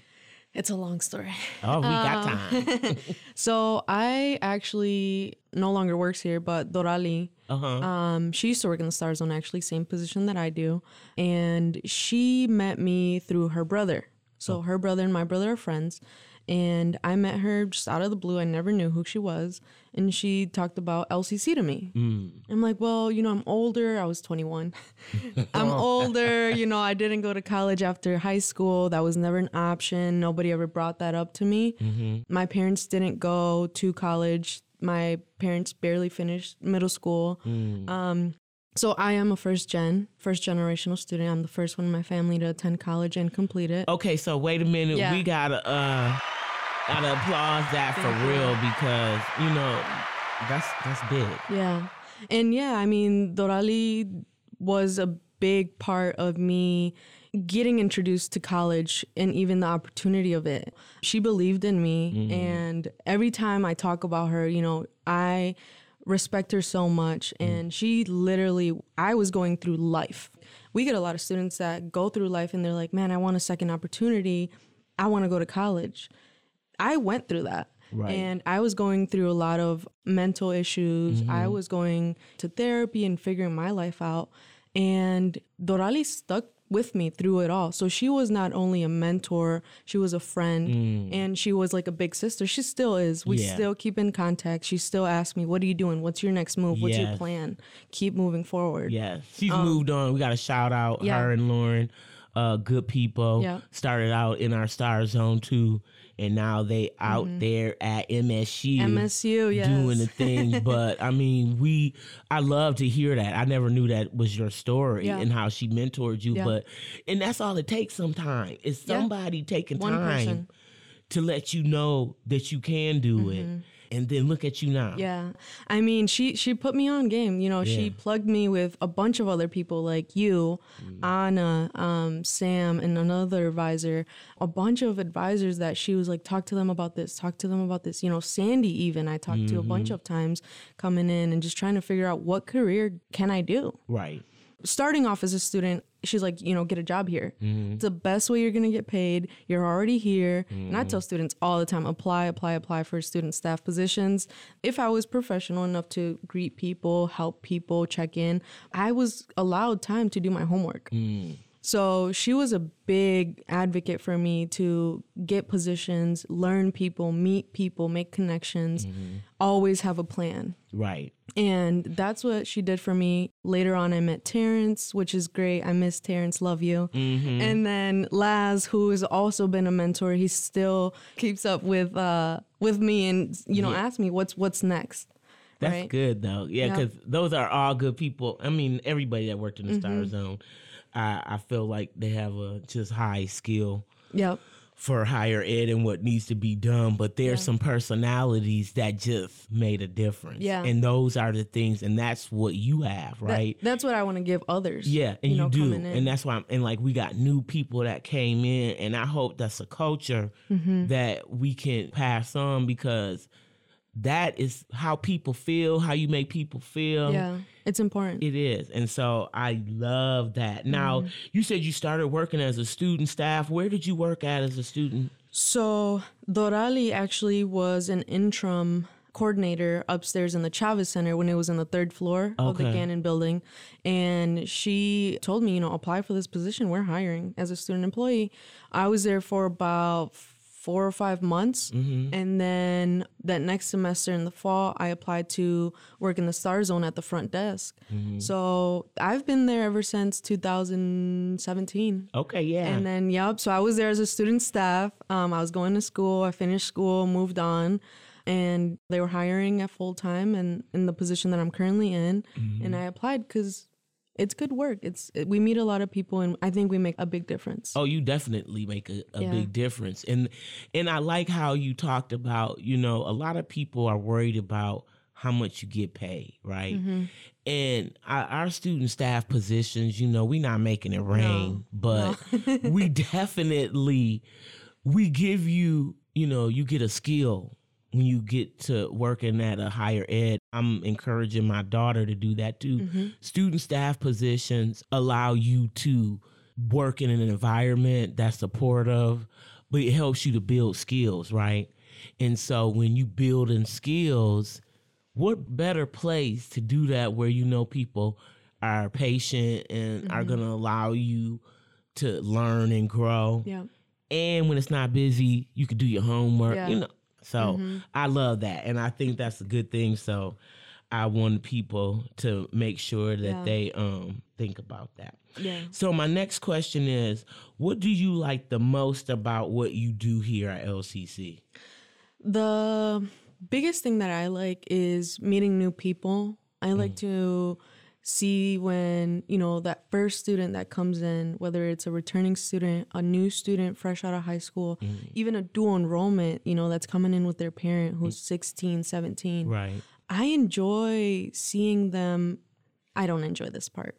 It's a long story. Oh, we got time. [LAUGHS] So I actually no longer works here, but Dorali, Uh huh. um, she used to work in the Star Zone, actually, same position that I do, and she met me through her brother. So her brother and my brother are friends, and I met her just out of the blue. I never knew who she was, and she talked about LCC to me. Mm. I'm like, well, you know, I'm older. I was 21. [LAUGHS] I'm oh. older. [LAUGHS] You know, I didn't go to college after high school. That was never an option. Nobody ever brought that up to me. Mm-hmm. My parents didn't go to college. My parents barely finished middle school. Mm. Um, so I am a first gen, first generational student. I'm the first one in my family to attend college and complete it. Okay, so wait a minute. Yeah. We gotta uh gotta applaud that for real because you know that's that's big. Yeah. And yeah, I mean, Dorali was a big part of me getting introduced to college and even the opportunity of it. She believed in me. And every time I talk about her, you know, I respect her so much. And she literally, I was going through life. We get a lot of students that go through life and they're like, man, I want a second opportunity. I want to go to college. I went through that. Right. And I was going through a lot of mental issues. I Mm-hmm. was going to therapy and figuring my life out. And Dorali stuck with me through it all. So she was not only a mentor, she was a friend, and she was like a big sister. She still is. We Mm. Yeah. still keep in contact. She still asks me, What are you doing? What's your next move? What's your plan? Keep moving forward. Yeah, she's moved on. We got to shout out Um, yeah. her and Lauren, uh, good people. Yeah. Started out in our Star Zone too, and now they out mm-hmm. there at MSU. MSU, yes. doing the thing. [LAUGHS] but I mean, we I love to hear that. I never knew that was your story Yeah. and how she mentored you. Yeah. But and that's all it takes sometimes. Is Yeah. somebody taking One time person. to let you know that you can do it. Mm-hmm. And then look at you now. Mm-hmm. Yeah. I mean, she she put me on game. You know, Yeah. she plugged me with a bunch of other people like you, Anna, um, Sam, and another advisor. A bunch of advisors that she was like, talk to them about this, talk to them about this. You know, Sandy even I talked to a bunch of times coming in and just trying to figure out what career can I do. Right. Starting off as a student, she's like, you know, get a job here. Mm-hmm. It's the best way you're gonna get paid. You're already here. And I tell mm-hmm. students all the time, apply, apply, apply for student staff positions. If I was professional enough to greet people, help people, check in, I was allowed time to do my homework. Mm. So she was a big advocate for me to get positions, learn people, meet people, make connections, always have a plan. Right. And that's what she did for me. Later on, I met Terrence, which is great. I miss Terrence, love you. And then Laz, who has also been a mentor, he still keeps up with uh, with me and you know asks me what's what's next. That's right? good though. Yeah, Yeah. because those are all good people. I mean, everybody that worked in the Mm-hmm. Star Zone, I, I feel like they have a just high skill Yep. for higher ed and what needs to be done. But there's Yeah. some personalities that just made a difference. Yeah. and those are the things, and that's what you have, That- right? that's what I want to give others. Yeah, and you, know, do, and that's why. I'm, and like we got new people that came in, and I hope that's a culture Mm-hmm. that we can pass on because that is how people feel, how you make people feel. yeah, it's important. It is, and so I love that. Now, Mm-hmm. you said you started working as a student staff. Where did you work at as a student? So Dorali actually was an interim coordinator upstairs in the Chavez Center when it was in the third floor of the Okay. Gannon building. And she told me, you know, apply for this position. We're hiring as a student employee. I was there for about four or five months. And then that next semester in the fall, I applied to work in the Star Zone at the front desk. So I've been there ever since 2017. Okay, yeah. And then, yep. So I was there as a student staff. Um, I was going to school. I finished school, moved on, and they were hiring at full time and in the position that I'm currently in. Mm-hmm. And I applied because it's good work. It's we meet a lot of people, and I think we make a big difference. Oh, you definitely make a, a Yeah. big difference. And and I like how you talked about, you know, a lot of people are worried about how much you get paid, right? Mm-hmm. And our, our student staff positions, you know, we're not making it rain, but we [LAUGHS] definitely we give you, you know, you get a skill when you get to working at a higher ed. I'm encouraging my daughter to do that too. Mm-hmm. Student staff positions allow you to work in an environment that's supportive, but it helps you to build skills, right? And so when you build in skills, what better place to do that where you know people are patient and are mm-hmm. going to allow you to learn and grow Yeah. and when it's not busy, you can do your homework. Yeah. You know, so I love that, and I think that's a good thing. So I want people to make sure that Yeah. they um think about that. Yeah. So my next question is, what do you like the most about what you do here at LCC? The biggest thing that I like is meeting new people. I like to see when, you know, that first student that comes in, whether it's a returning student, a new student fresh out of high school, mm. even a dual enrollment, you know, that's coming in with their parent who's mm. 16, 17. Right. I enjoy seeing them. I don't enjoy this part.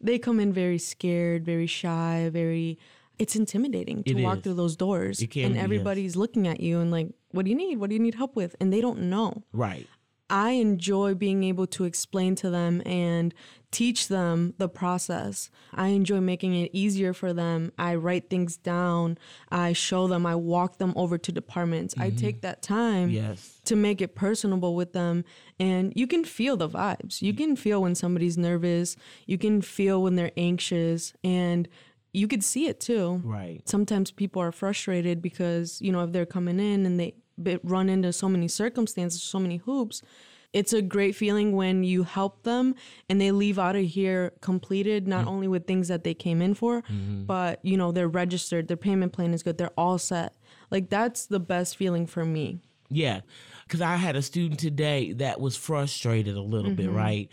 They come in very scared, very shy, very. It's intimidating to It walk is. through those doors, and be, yes. everybody's looking at you and like, "What do you need? What do you need help with?" And they don't know. Right. I enjoy being able to explain to them and teach them the process. I enjoy making it easier for them. I write things down. I show them. I walk them over to departments. I mm-hmm. take that time Yes. to make it personable with them. And you can feel the vibes. You mm. can feel when somebody's nervous. You can feel when they're anxious. And you could see it too. Right. Sometimes people are frustrated because, you know, if they're coming in and they run into so many circumstances, so many hoops, it's a great feeling when you help them and they leave out of here completed, not only with things that they came in for, but, you know, they're registered, their payment plan is good, they're all set. Like, that's the best feeling for me. Yeah. Because I had a student today that was frustrated a little bit, Mm-hmm. right?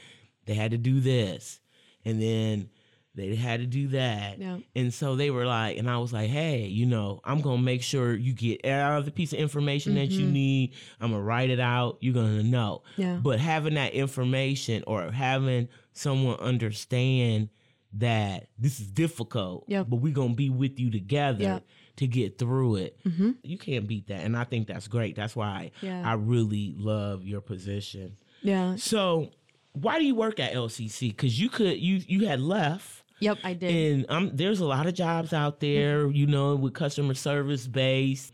They had to do this and then they had to do that. Yeah. And so they were like, and I was like, hey, you know, I'm going to make sure you get every piece of information that you need. I'm going to write it out. You're going to know. Mm-hmm. Yeah. But having that information or having someone understand that this is difficult, Yep. but we're going to be with you together Yep. to get through it. You can't beat that. And I think that's great. That's why Yeah. I really love your position. Yeah. So, why do you work at LCC? Because you could you you had left, Yep, I did. and um, there's a lot of jobs out there. You know, with customer service base,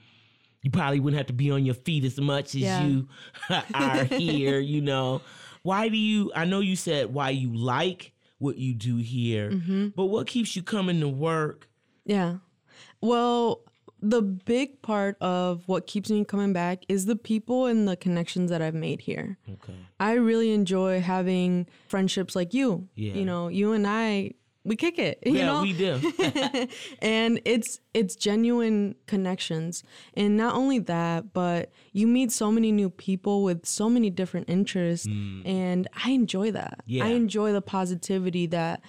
you probably wouldn't have to be on your feet as much as Yeah. you [LAUGHS] [LAUGHS] are here. You know, why do you? I know you said why you like what you do here, Mm-hmm. but what keeps you coming to work? Yeah. Well, the big part of what keeps me coming back is the people and the connections that I've made here. Okay. I really enjoy having friendships like you. Yeah. You know, you and I we kick it. You yeah, know? we do. [LAUGHS] [LAUGHS] and it's it's genuine connections and not only that but you meet so many new people with so many different interests mm. and i enjoy that Yeah. i enjoy the positivity that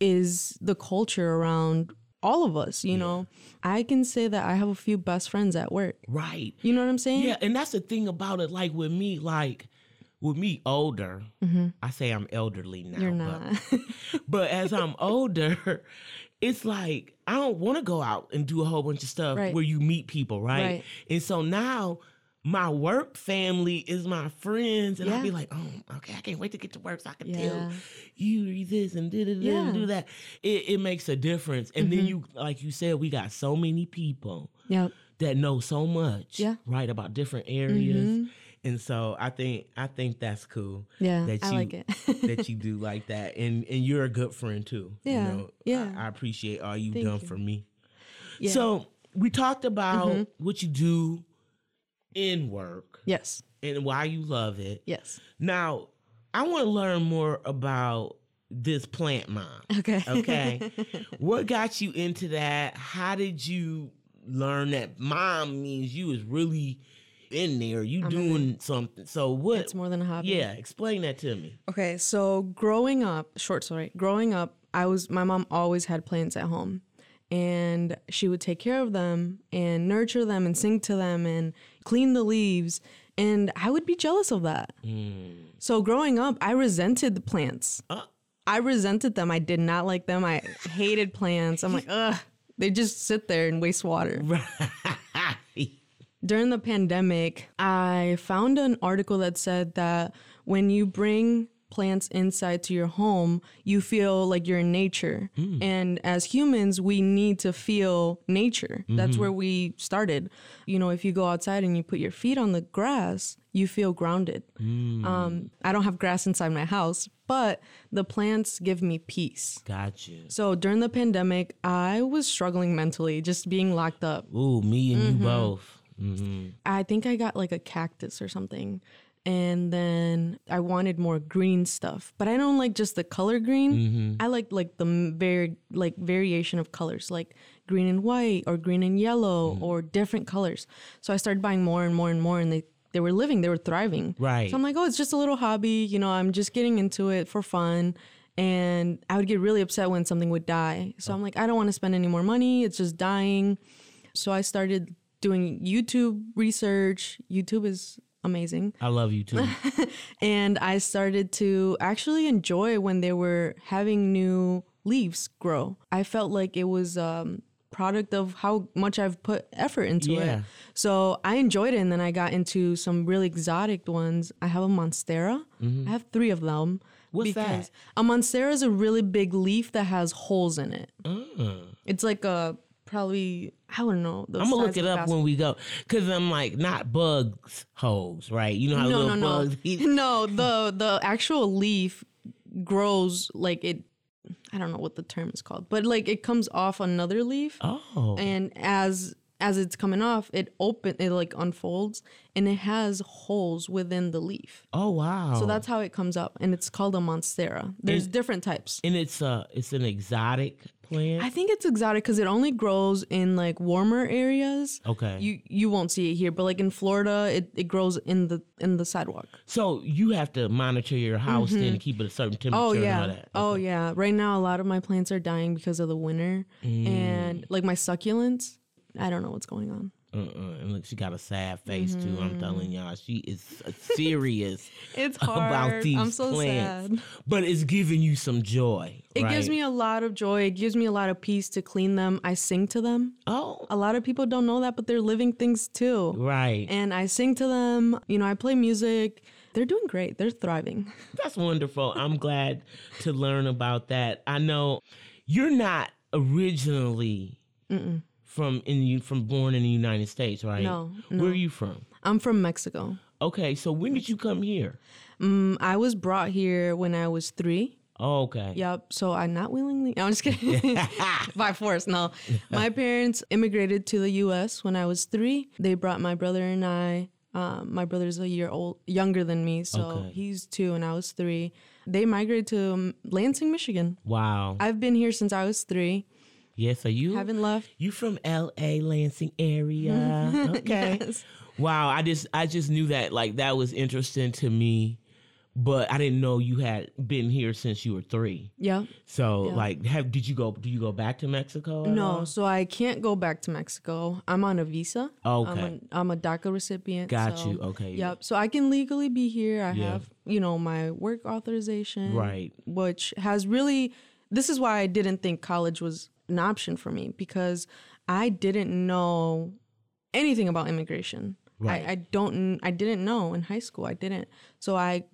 is the culture around all of us you know i can say that i have a few best friends at work right. you know what i'm saying Yeah, and that's the thing about it. Like with me, like with me older, I say I'm elderly now. Mm-hmm. you're but- not [LAUGHS] But as I'm older, it's like I don't want to go out and do a whole bunch of stuff Right. where you meet people, right? Right. And so now my work family is my friends, and I'll be like, oh, okay, I can't wait to get to work so I can Yeah. tell you this and da da and Mm-hmm. do that. It, it makes a difference. And then you, like you said, we got so many people yep that know so much, Yeah. right, about different areas. Mhm. And so I think I think that's cool. Yeah, that I you like it. [LAUGHS] that you do like that, and and you're a good friend too. Yeah, you know, yeah. I, I appreciate all you've Thank done you. for me. Yeah. So we talked about Mhm. what you do in work yes and why you love it. yes Now I want to learn more about this plant mom. okay Okay. [LAUGHS] what got you into that? How did you learn that mom means you is really in there? You I'm in doing something. So what it's more than a hobby Yeah, explain that to me. Okay, so growing up, short story, growing up, I was my mom always had plants at home. And she would take care of them and nurture them and sing to them and clean the leaves. And I would be jealous of that. So growing up, I resented the plants. Uh. I resented them. I did not like them. I hated plants. I'm like, [LAUGHS] ugh, they just sit there and waste water. During the pandemic, I found an article that said that when you bring plants inside to your home, you feel like you're in nature. And as humans, we need to feel nature. That's where we started. You know, if you go outside and you put your feet on the grass, you feel grounded. Um, I don't have grass inside my house, but the plants give me peace. Gotcha. So during the pandemic, I was struggling mentally, just being locked up. Ooh, me and Mm-hmm. you both. Hmm I think I got like a cactus or something. And then I wanted more green stuff, but I don't like just the color green. I like like the very like variation of colors, like green and white or green and yellow or different colors. So I started buying more and more and more, and they they were living, they were thriving. Right. So I'm like, oh, it's just a little hobby, you know. I'm just getting into it for fun. And I would get really upset when something would die. So I'm like, I don't want to spend any more money. It's just dying. So I started doing YouTube research. YouTube is amazing. I love YouTube. [LAUGHS] And I started to actually enjoy when they were having new leaves grow. I felt like it was um product of how much I've put effort into Yeah. it. So I enjoyed it and then I got into some really exotic ones. I have a monstera. I have 3 of them. Mm-hmm. What's that? A monstera is a really big leaf that has holes in it. It's like a probably I don't know. I'm gonna look it up when we go, cause I'm like not bugs holes, right? You know how no, little no, bugs. no, [LAUGHS] no. The the actual leaf grows like it. I don't know what the term is called, but like it comes off another leaf, oh, and as as it's coming off, it open it like unfolds, and it has holes within the leaf. oh wow. So that's how it comes up, and it's called a monstera. There's And- different types. and it's uh it's an exotic plant. I think it's exotic because it only grows in like warmer areas. okay. You you won't see it here, but like in Florida, it, it grows in the in the sidewalk. so you have to monitor your house then and keep it a certain temperature. Oh And all yeah. that. Oh yeah. Right now, a lot of my plants are dying because of the winter, Mm. and like my succulents, I don't know what's going on. Uh-uh. And look, she got a sad face too. Mm-hmm. I'm telling y'all, she is serious [LAUGHS] It's [LAUGHS] about these I'm so plants. sad. But it's giving you some joy. It gives me a lot of joy. It gives me a lot of peace to clean them. I sing to them. oh A lot of people don't know that, but they're living things too. right. And I sing to them. You know, I play music. They're doing great. They're thriving. [LAUGHS] That's wonderful. I'm glad to learn about that. I know you're not originally from in you from born in the United States, right? No, Where are you from? I'm from Mexico. Okay, so when did you come here? Mm, I was brought here when I was three. Oh, okay. Yep. So I not willingly. No, I'm just kidding. [LAUGHS] [LAUGHS] By force. No. My parents immigrated to the U.S. when I was three. They brought my brother and I Um, my brother's a year old, younger than me, so Okay. he's two and I was three. They migrated to um, Lansing, Michigan. Wow. I've been here since I was three. Yeah, so you Haven't left. You from L.A. Lansing area? [LAUGHS] Okay. Yes. Wow. I just I just knew that like that was interesting to me, but I didn't know you had been here since you were three. Yeah. So Yeah. like, have did you go? Do you go back to Mexico? No, all? so I can't go back to Mexico. I'm on a visa. I'm Okay. a, I'm a DACA recipient. Got so- you. Okay. Yep. So I can legally be here. I Yeah. have, you know, my work authorization. Right. Which has really, this is why I didn't think college was an option for me because I didn't know anything about immigration. Right. I, I don't, I didn't know in high school. I didn't. So I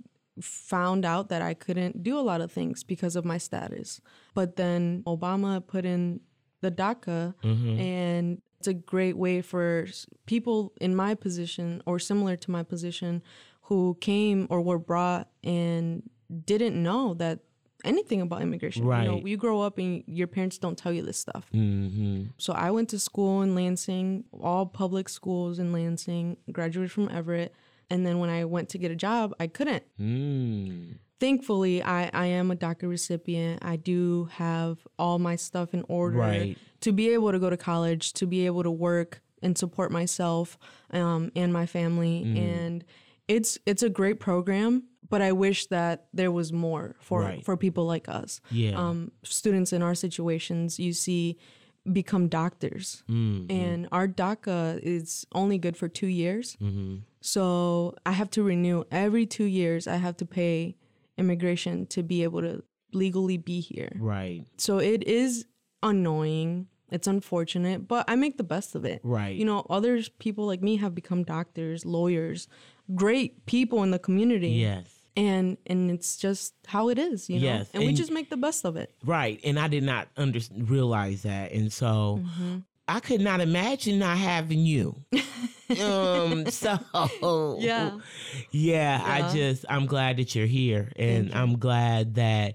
found out that I couldn't do a lot of things because of my status. But then Obama put in the DACA, mm-hmm. and it's a great way for people in my position or similar to my position who came or were brought and didn't know that anything about immigration. You know, Right. you grow up and your parents don't tell you this stuff. Mm-hmm. So I went to school in Lansing, all public schools in Lansing, graduated from Everett. And then when I went to get a job, I couldn't. Mm. Thankfully, I, I am a DACA recipient. I do have all my stuff in order Right. to be able to go to college, to be able to work and support myself um, and my family. Mm. And it's it's a great program, but I wish that there was more for Right. for people like us Yeah. um, students in our situations you see become doctors Mm-hmm. and our daca is only good for two years Mm-hmm. so i have to renew every two years i have to pay immigration to be able to legally be here Right. so it is annoying it's unfortunate but i make the best of it Right. you know others people like me have become doctors lawyers great people in the community Yes. And and it's just how it is you know Yes, and, we just make the best of it Right. And I did not under- realize that. And so Mm-hmm. I could not imagine not having you. [LAUGHS] um so Yeah. [LAUGHS] yeah i just i'm glad that you're here and i'm glad that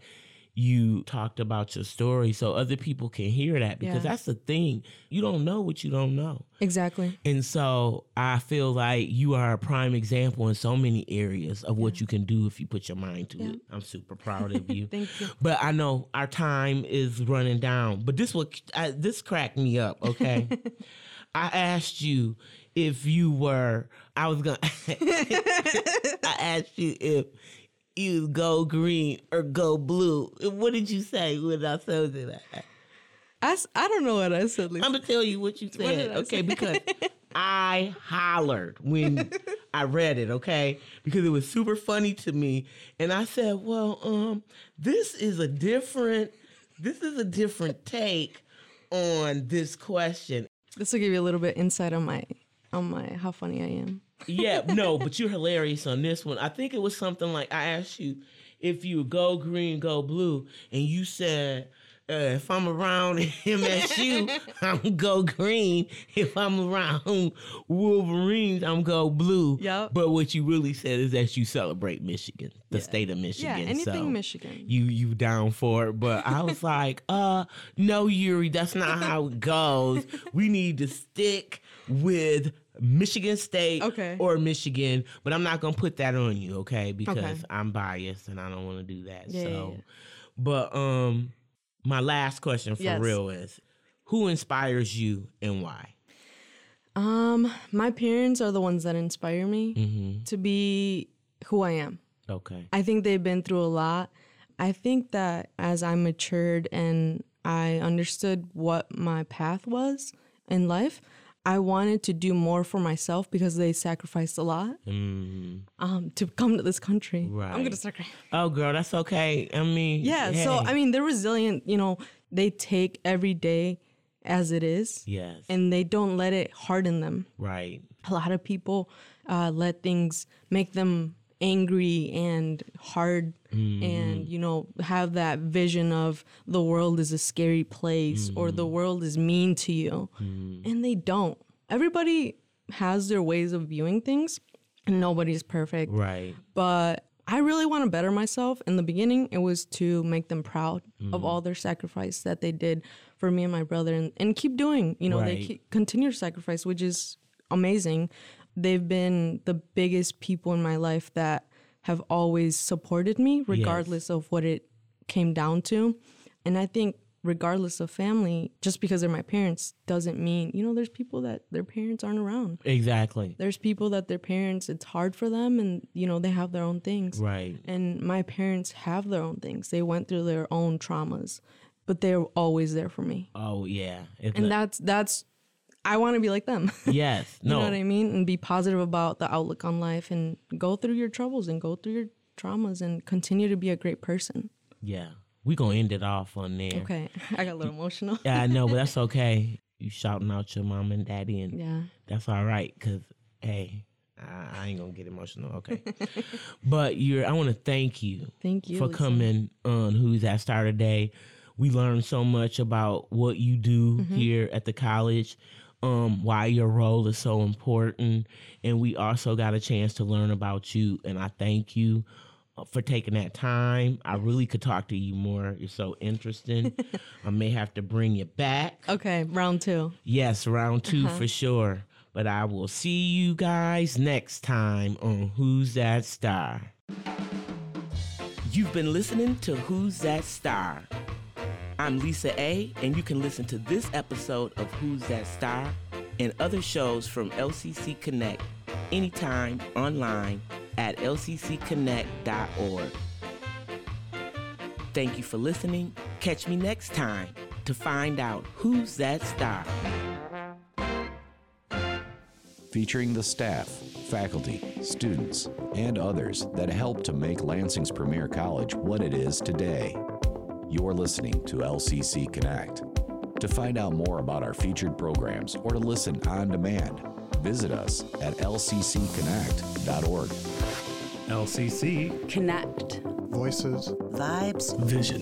you talked about your story so other people can hear that because Yeah. that's the thing. You don't know what you don't know. Exactly. And so i feel like you are a prime example in so many areas of what you can do if you put your mind to it. I'm super proud of you. [LAUGHS] Thank you. but i know our time is running down. But this what I, this cracked me up okay? [LAUGHS] I asked you if you were i was gonna [LAUGHS] i asked you if you go green or go blue what did you say when i told you that I, I don't know what I said. Lisa. I'm gonna tell you what you said, I okay? say? Because [LAUGHS] I hollered when I read it, okay? Because it was super funny to me, and I said, "Well, um, this is a different, this is a different take on this question." This will give you a little bit insight on my on my how funny I am. Yeah, no, but you're hilarious on this one. I think it was something like I asked you if you go green, go blue, and you said. Uh, if I'm around MSU, [LAUGHS] I'm go green. If I'm around Wolverines, I'm go blue. Yep. But what you really said is that you celebrate Michigan, the state of Michigan. Yeah, anything so Michigan. You you down for it? But I was [LAUGHS] like, uh, no, Yuri, that's not how it goes. We need to stick with Michigan State Okay. or Michigan, but I'm not gonna put that on you, okay? Because Okay. I'm biased and I don't want to do that. Yeah, so, yeah, but um, my last question for Yes. real is, who inspires you and why? Um, my parents are the ones that inspire me Mm-hmm. to be who I am. Okay. I think they've been through a lot. I think that as I matured and I understood what my path was in life, I wanted to do more for myself because they sacrificed a lot hmm um, to come to this country. I'm gonna start crying. Oh, girl, that's okay. I mean, Yeah, so. I mean, they're resilient. You know, they take every day as it is, yes, and they don't let it harden them. right. A lot of people uh, let things make them angry and hard, mm-hmm. and you know, have that vision of the world is a scary place or the mm-hmm. world is mean to you, mm-hmm. and they don't. Everybody has their ways of viewing things, and nobody's perfect Right. but I really want to better myself. In the beginning, it was to make them proud of all their sacrifice that they did for me and my brother, and, and keep doing. You know, they keep, continue to sacrifice, which is amazing. They've been the biggest people in my life that have always supported me, regardless of what it came down to. And I think, regardless of family, just because they're my parents doesn't mean, you know, there's people that their parents aren't around. Exactly. There's people that their parents, it's hard for them and, you know, they have their own things. Right. And my parents have their own things. They went through their own traumas, but they're always there for me. Oh yeah. It's And not- that's, that's, I want to be like them. [LAUGHS] yes. You No. know what I mean? And be positive about the outlook on life and go through your troubles and go through your traumas and continue to be a great person. Yeah. We gonna end it off on there. Okay. [LAUGHS] I got a little emotional. Yeah, I know, but that's [LAUGHS] okay. You shouting out your mom and daddy, and Yeah. that's all right. Cause hey, I, I ain't gonna get emotional. Okay, but you're. I want to thank you. Thank you, for Lisa. coming on. Who's that star today? We learned so much about what you do Mm-hmm. here at the college. Um, why your role is so important, and we also got a chance to learn about you. And I thank you uh, for taking that time. I really could talk to you more. You're so interesting. [LAUGHS] I may have to bring you back. Okay. Round two. Yes, round 2 Uh-huh. for sure. But I will see you guys next time on Who's That Star. You've been listening to Who's That Star. I'm Lisa A, and you can listen to this episode of Who's That Star and other shows from LCC Connect anytime online at lccconnect.org. Thank you for listening. Catch me next time to find out who's that star. featuring the staff, faculty, students, and others that help to make Lansing's premier college what it is today. You're listening to LCC Connect. To find out more about our featured programs or to listen on demand, visit us at lccconnect.org. LCC Connect. Voices Vibes. Vision.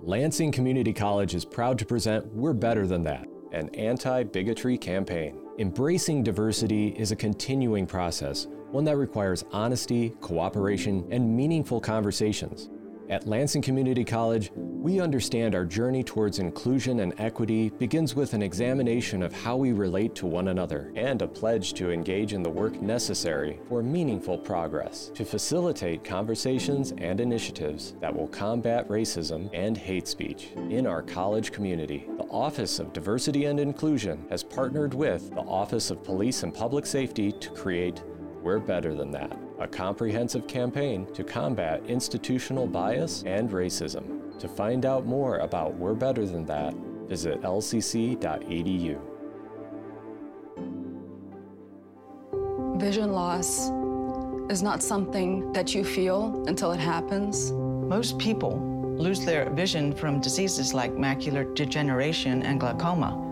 Lansing Community College is proud to present We're Better Than That, an anti bigotry campaign. Embracing diversity is a continuing process, one that requires honesty, cooperation, and meaningful conversations. At Lansing Community College, we understand our journey towards inclusion and equity begins with an examination of how we relate to one another and a pledge to engage in the work necessary for meaningful progress to facilitate conversations and initiatives that will combat racism and hate speech in our college community. The Office of Diversity and Inclusion has partnered with the Office of Police and Public Safety to create We're Better Than That, a comprehensive campaign to combat institutional bias and racism. To find out more about We're Better Than That, visit lcc.edu. Vision loss is not something that you feel until it happens. Most people lose their vision from diseases like macular degeneration and glaucoma,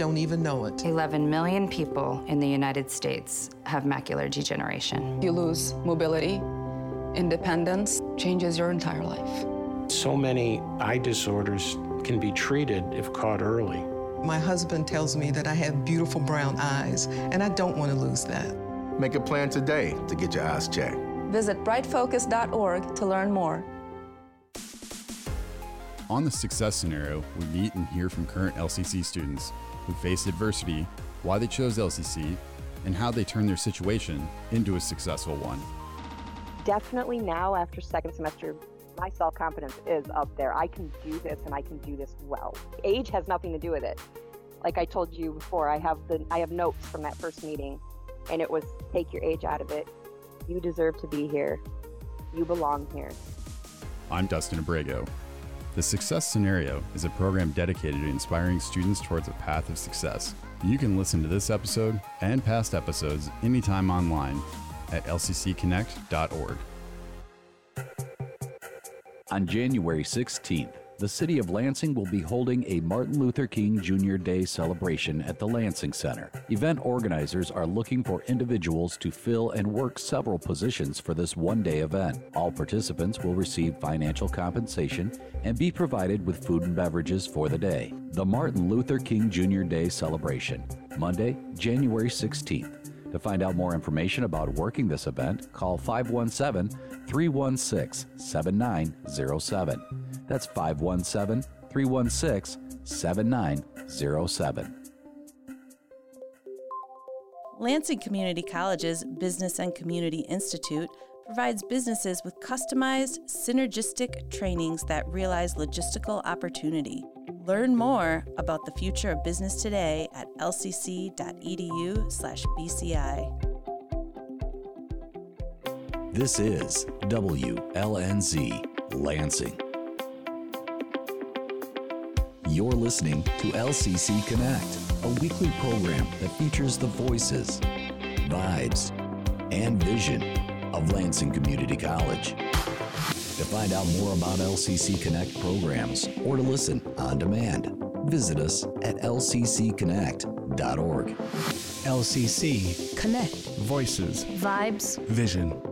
don't even know it. 11 million people in the United States have macular degeneration. You lose mobility, independence, changes your entire life. So many eye disorders can be treated if caught early. My husband tells me that I have beautiful brown eyes, and I don't want to lose that. Make a plan today to get your eyes checked. Visit brightfocus.org to learn more. On the success scenario, we meet and hear from current LCC students who faced adversity, why they chose LCC, and how they turned their situation into a successful one. Definitely now, after second semester, my self confidence is up there. I can do this and I can do this well. Age has nothing to do with it. Like I told you before, I have the I have notes from that first meeting, and it was take your age out of it. You deserve to be here. You belong here. I'm Dustin Abrego. The Success Scenario is a program dedicated to inspiring students towards a path of success. You can listen to this episode and past episodes anytime online at lccconnect.org. On January 16th, the City of Lansing will be holding a Martin Luther King Jr. Day celebration at the Lansing Center. Event organizers are looking for individuals to fill and work several positions for this one day event. All participants will receive financial compensation and be provided with food and beverages for the day. The Martin Luther King Jr. Day celebration, Monday, January 16th. To find out more information about working this event, call 517 316 7907. That's 517 316 7907. Lansing Community College's Business and Community Institute provides businesses with customized, synergistic trainings that realize logistical opportunity. Learn more about the future of business today at lcc.edu/bci. This is WLNZ Lansing. You're listening to LCC Connect, a weekly program that features the voices, vibes, and vision of Lansing Community College. To find out more about LCC Connect programs or to listen on demand, visit us at lccconnect.org. LCC Connect. Voices Vibes. Vision.